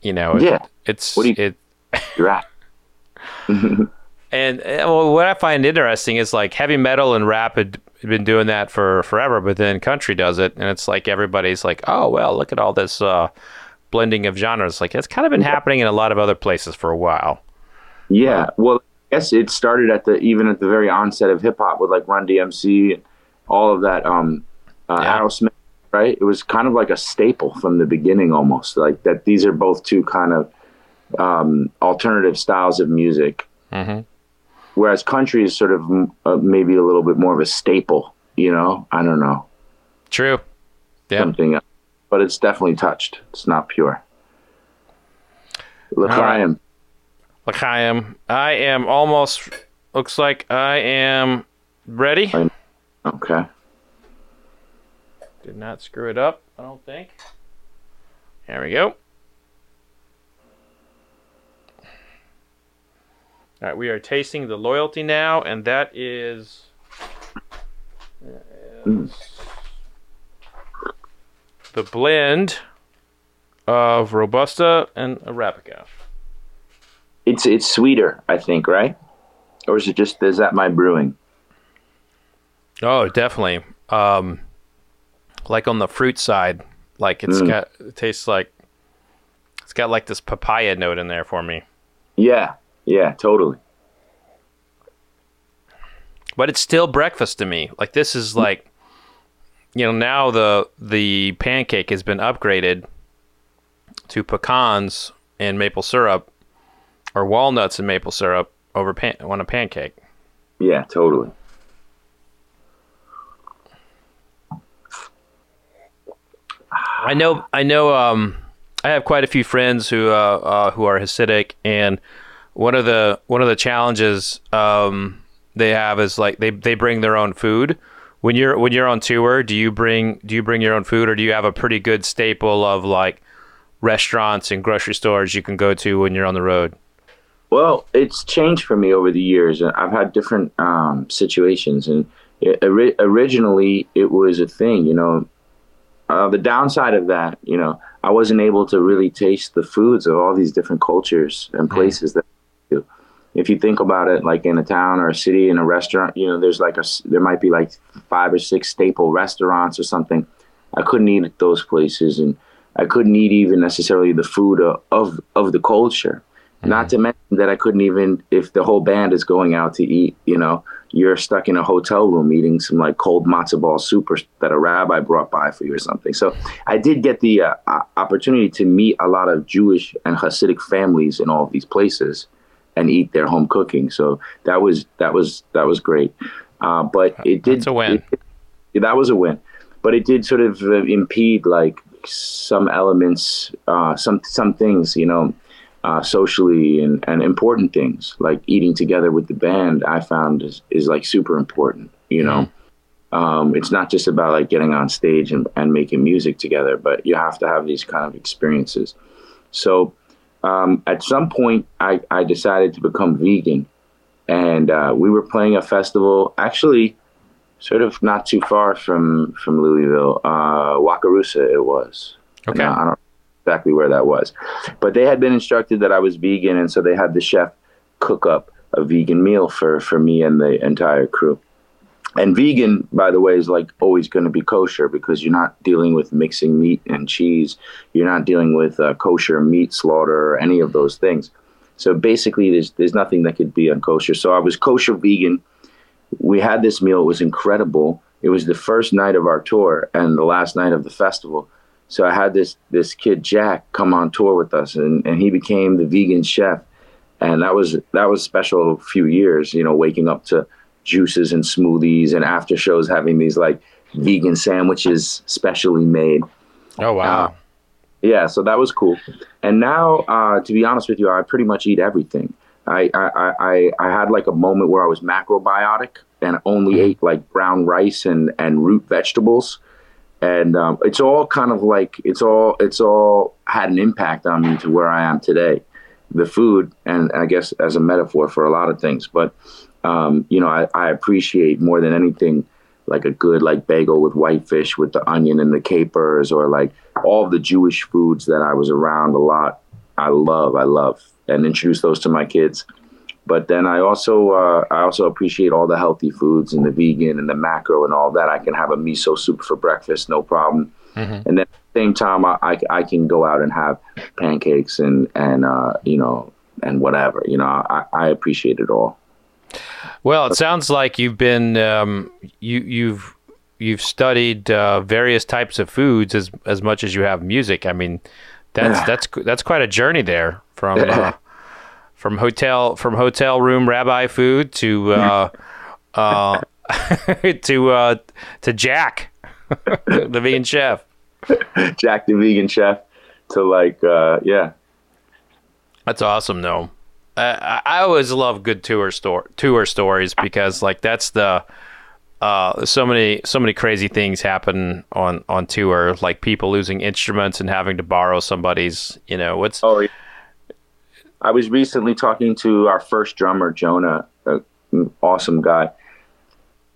[SPEAKER 3] you know, it-
[SPEAKER 1] Yeah.
[SPEAKER 3] it's
[SPEAKER 1] What do you-
[SPEAKER 3] it.
[SPEAKER 1] rap.
[SPEAKER 3] And uh, well, what I find interesting is like heavy metal and rap had been doing that for forever, but then country does it, and it's like everybody's like, oh well, look at all this uh, blending of genres. Like it's kind of been happening in a lot of other places for a while.
[SPEAKER 1] Yeah, well, guess it started at the even at the very onset of hip hop with like Run DMC and all of that. Um, uh, Aerosmith, right? It was kind of like a staple from the beginning, almost like that. These are both two kind of um, alternative styles of music,
[SPEAKER 3] Mm-hmm.
[SPEAKER 1] whereas country is sort of uh, maybe a little bit more of a staple. You know, I don't know.
[SPEAKER 3] True. Yeah.
[SPEAKER 1] Something, else. but it's definitely touched. It's not pure. Look,
[SPEAKER 3] right.
[SPEAKER 1] I am.
[SPEAKER 3] Like I am, I am almost. Looks like I am ready.
[SPEAKER 1] Okay.
[SPEAKER 3] Did not screw it up. I don't think. There we go. All right, we are tasting the loyalty now, and that is.
[SPEAKER 1] Mm.
[SPEAKER 3] The blend of Robusta and Arabica.
[SPEAKER 1] It's it's sweeter, I think, right? Or is it just is that my brewing?
[SPEAKER 3] Oh, definitely. Um, like on the fruit side, like it's
[SPEAKER 1] Mm.
[SPEAKER 3] got it tastes like it's got like this papaya note in there for me.
[SPEAKER 1] Yeah, yeah, totally.
[SPEAKER 3] But it's still breakfast to me. Like this is like you know, now the the pancake has been upgraded to pecans and maple syrup or walnuts and maple syrup over pan- on a pancake.
[SPEAKER 1] Yeah, totally.
[SPEAKER 3] I know. I know. Um, I have quite a few friends who uh, uh, who are Hasidic, and one of the one of the challenges um, they have is like they, they bring their own food. When you're when you're on tour, do you bring do you bring your own food, or do you have a pretty good staple of like restaurants and grocery stores you can go to when you're on the road?
[SPEAKER 1] Well, it's changed for me over the years. I've had different um, situations, and it, ori- originally it was a thing, you know. Uh, the downside of that, you know, I wasn't able to really taste the foods of all these different cultures and places that I do. If you think about it, like in a town or a city, in a restaurant, you know, there's like a there might be like five or six staple restaurants or something. I couldn't eat at those places, and I couldn't eat even necessarily the food of of, of the culture. Not to mention that I couldn't even if the whole band is going out to eat, you know, you're stuck in a hotel room eating some like cold matzo ball soup or, that a rabbi brought by for you or something. So I did get the uh, opportunity to meet a lot of Jewish and Hasidic families in all of these places and eat their home cooking. So that was that was that was great. Uh, but it did
[SPEAKER 12] That's a win.
[SPEAKER 1] it- that was a win, but it did sort of uh, impede like some elements, uh, some some things, you know, uh, socially and, and important things like eating together with the band. I found is, is like super important, you know. Um, it's not just about like getting on stage and, and making music together, but you have to have these kind of experiences. So um, at some point, I, I decided to become vegan, and uh, we were playing a festival actually sort of not too far from from Louisville, uh, Wakarusa it was.
[SPEAKER 12] Okay.
[SPEAKER 1] And, uh, I don't exactly where that was, but they had been instructed that I was vegan, and so they had the chef cook up a vegan meal for for me and the entire crew. And vegan, by the way, is like always going to be kosher because you're not dealing with mixing meat and cheese. You're not dealing with uh, kosher meat slaughter or any of those things. So basically, there's there's nothing that could be unkosher. So I was kosher vegan. We had this meal. It was incredible. It was the first night of our tour and the last night of the festival. So I had this this kid Jack come on tour with us, and, and he became the vegan chef, and that was that was special. A few years, you know, waking up to juices and smoothies, and after shows having these like vegan sandwiches specially made.
[SPEAKER 12] Oh wow.
[SPEAKER 1] Yeah, so that was cool. And now, uh, to be honest with you, I pretty much eat everything. I, I, I, I- I had like a moment where I was macrobiotic and only ate like brown rice and, and root vegetables. And um, it's all kind of like it's all it's all had an impact on me to where I am today. The food, and I guess as a metaphor for a lot of things, but um, you know, I, I appreciate more than anything like a good like bagel with whitefish with the onion and the capers or like all the Jewish foods that I was around a lot. I love, I love, and introduce those to my kids. But then I also uh, I also appreciate all the healthy foods and the vegan and the macro and all that. I can have a miso soup for breakfast, no problem. And then at the same time, I, I, I can go out and have pancakes and and uh, you know and whatever. You know, I, I appreciate it all.
[SPEAKER 12] Well, it sounds like you've been um, you you've you've studied uh, various types of foods as as much as you have music. I mean, that's that's that's quite a journey there from uh, from hotel from hotel room rabbi food to uh, uh, to uh, to Jack, the vegan chef.
[SPEAKER 1] Jack the vegan chef to like uh, yeah
[SPEAKER 12] That's awesome, though. I, I always love good tour store tour stories because like that's the uh, so many so many crazy things happen on on tour, like people losing instruments and having to borrow somebody's. You know what's
[SPEAKER 1] oh. Yeah. I was recently talking to our first drummer, Jonah, an awesome guy.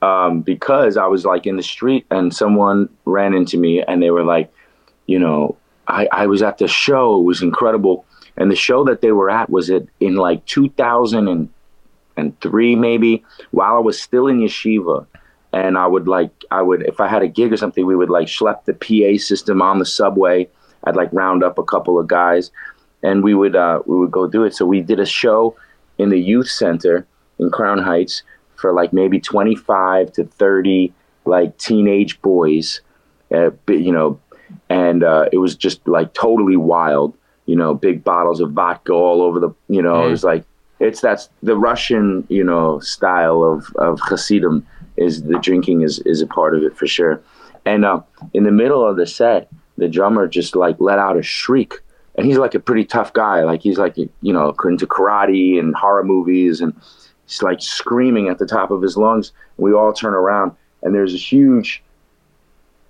[SPEAKER 1] Um, because I was like in the street and someone ran into me and they were like, you know, I, I was at the show. It was incredible. And the show that they were at was it in like 2003 maybe while I was still in yeshiva. And I would like, I would, if I had a gig or something, we would like schlep the PA system on the subway. I'd like round up a couple of guys and we would, uh, we would go do it. So we did a show in the youth center in Crown Heights for like maybe 25 to 30 like teenage boys, uh, you know, and uh, it was just like totally wild, you know, big bottles of vodka all over the, you know, it was like, it's that's the Russian, you know, style of, of Hasidim is the drinking is, is a part of it for sure. And uh, in the middle of the set, the drummer just like let out a shriek. And he's like a pretty tough guy. Like he's like, you know, into karate and horror movies and he's like screaming at the top of his lungs. We all turn around and there's a huge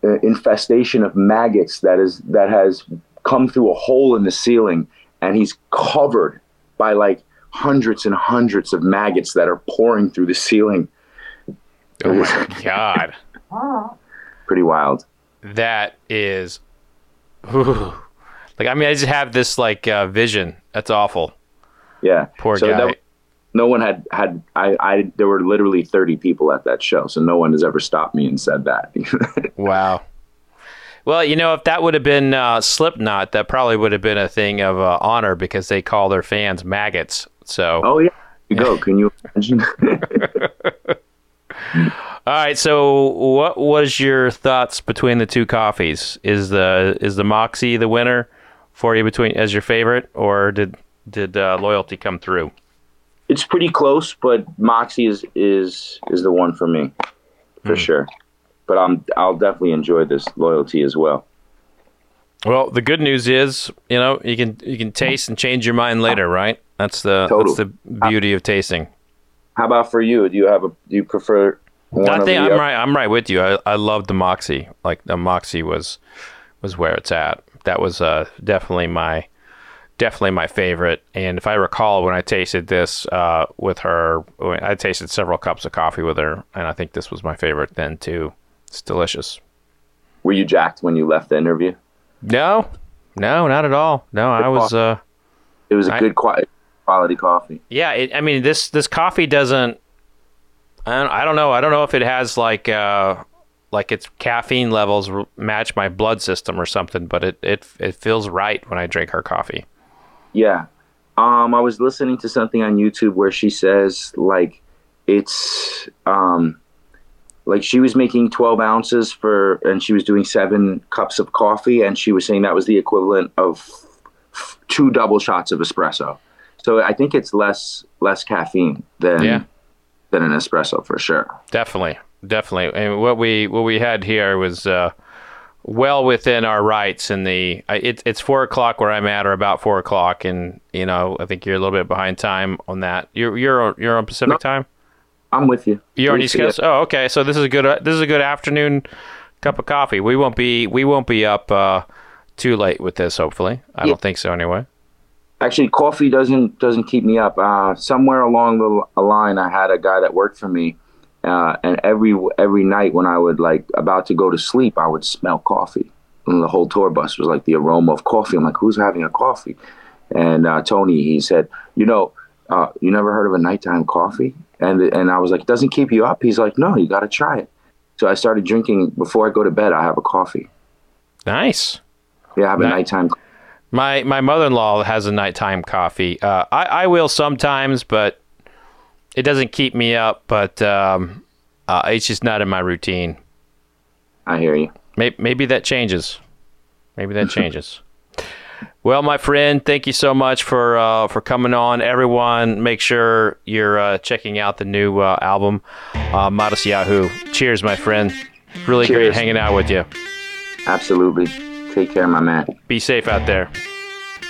[SPEAKER 1] uh, infestation of maggots that is that has come through a hole in the ceiling and he's covered by like hundreds and hundreds of maggots that are pouring through the ceiling
[SPEAKER 3] Oh my god.
[SPEAKER 1] Pretty wild.
[SPEAKER 3] That is whew. Like I mean I just have this like uh, vision. That's awful.
[SPEAKER 1] Yeah.
[SPEAKER 3] Poor
[SPEAKER 1] so
[SPEAKER 3] guy.
[SPEAKER 1] that- no one had had I, I there were literally 30 people at that show so no one has ever stopped me and said that
[SPEAKER 3] Wow. Well, you know, if that would have been uh, Slipknot, that probably would have been a thing of uh, honor because they call their fans maggots. So.
[SPEAKER 1] oh yeah you go can you imagine
[SPEAKER 3] All right. So, what was your thoughts between the two coffees? Is the is the Moxy the winner for you between as your favorite, or did did uh, loyalty come through?
[SPEAKER 1] it's pretty close but moxy is is is the one for me for sure but i'm i'll definitely enjoy this loyalty as well
[SPEAKER 3] Well, the good news is, you know, you can you can taste and change your mind later, right? That's the that's the beauty of tasting.
[SPEAKER 1] how about for you do you have a do you prefer one
[SPEAKER 3] I think I'm
[SPEAKER 1] other?
[SPEAKER 3] right. I'm right with you. I I love the Moxy. Like the Moxy was was where it's at. That was uh definitely my definitely my favorite. And if I recall, when I tasted this uh with her, I tasted several cups of coffee with her, and I think this was my favorite then too. It's delicious.
[SPEAKER 1] were you jacked when you left the interview
[SPEAKER 3] No, no, not at all. No, I was. uh
[SPEAKER 1] it was a
[SPEAKER 3] I-
[SPEAKER 1] good quality quality coffee
[SPEAKER 3] Yeah, it, I mean this this coffee doesn't. I don't, I don't know. I don't know if it has like uh like its caffeine levels match my blood system or something, but it it it feels right when I drink her coffee.
[SPEAKER 1] Yeah. Um, I was listening to something on YouTube where she says like it's um like she was making 12 ounces for and she was doing seven cups of coffee and she was saying that was the equivalent of two double shots of espresso so i think it's less less caffeine than
[SPEAKER 3] Yeah.
[SPEAKER 1] than an espresso for sure
[SPEAKER 3] Definitely, definitely. And what we what we had here was uh, well within our rights. In the it, it's four o'clock where I'm at, or about four o'clock, and you know I think you're a little bit behind time on that. You're you're you're on Pacific time.
[SPEAKER 1] i'm with you
[SPEAKER 3] You're on East Coast. Oh, okay. So this is a good. Uh, this is a good afternoon cup of coffee. We won't be. We won't be up uh, too late with this. Hopefully, I don't think so. Anyway.
[SPEAKER 1] Actually, coffee doesn't doesn't keep me up. Uh, somewhere along the line, I had a guy that worked for me, uh, and every every night when I would like about to go to sleep, I would smell coffee. And the whole tour bus was like the aroma of coffee. I'm like, who's having a coffee? And uh, Tony, he said, you know, uh, you never heard of a nighttime coffee? And and I was like, it doesn't keep you up. He's like, no, you got to try it. So I started drinking before I go to bed. I have a coffee.
[SPEAKER 3] Nice.
[SPEAKER 1] Yeah, I have a
[SPEAKER 3] Ni-
[SPEAKER 1] nighttime.
[SPEAKER 3] My my mother in law has a nighttime coffee. Uh, I I will sometimes, but it doesn't keep me up. But um, uh, it's just not in my routine.
[SPEAKER 1] I hear you.
[SPEAKER 3] Maybe, maybe that changes. Maybe that changes. Well, my friend, thank you so much for uh, for coming on. Everyone, make sure you're uh, checking out the new uh, album, uh, Matisyahu. Cheers, my friend. Really great hanging out with you.
[SPEAKER 1] Absolutely. Take care, my man.
[SPEAKER 3] Be safe out there.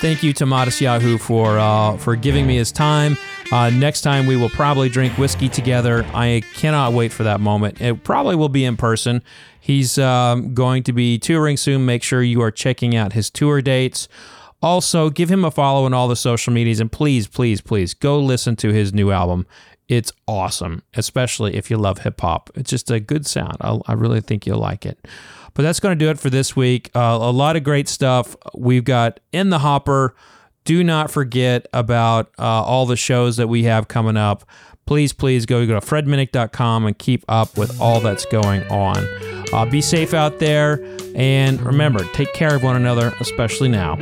[SPEAKER 13] Thank you to Matisyahu for uh, for giving me his time. Uh, next time we will probably drink whiskey together. I cannot wait for that moment. It probably will be in person. He's um, going to be touring soon. Make sure you are checking out his tour dates. Also, give him a follow on all the social medias, and please, please, please go listen to his new album. It's awesome, especially if you love hip hop. It's just a good sound. I, I really think you'll like it. But that's going to do it for this week. Uh, a lot of great stuff we've got in the hopper. Do not forget about uh, all the shows that we have coming up. Please, please go, go to fredminnick.com and keep up with all that's going on. Uh, be safe out there. And remember, take care of one another, especially now.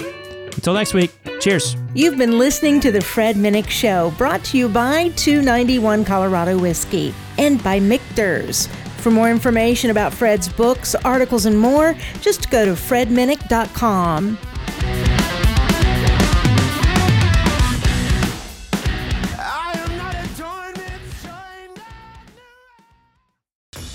[SPEAKER 13] Until next week, cheers.
[SPEAKER 2] You've been listening to The Fred Minnick Show, brought to you by 291 Colorado Whiskey and by Michter's. For more information about Fred's books, articles, and more, just go to fredminnick.com.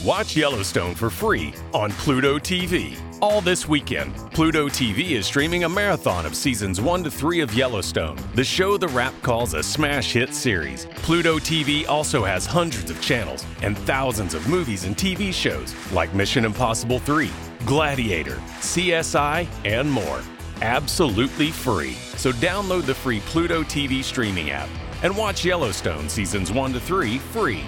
[SPEAKER 14] Watch Yellowstone for free on Pluto TV. All this weekend, Pluto TV is streaming a marathon of seasons 1 to 3 of Yellowstone, the show The Wrap calls a smash hit series. Pluto TV also has hundreds of channels and thousands of movies and TV shows like Mission Impossible 3, Gladiator, CSI, and more. Absolutely free. So download the free Pluto TV streaming app and watch Yellowstone seasons 1 to 3 free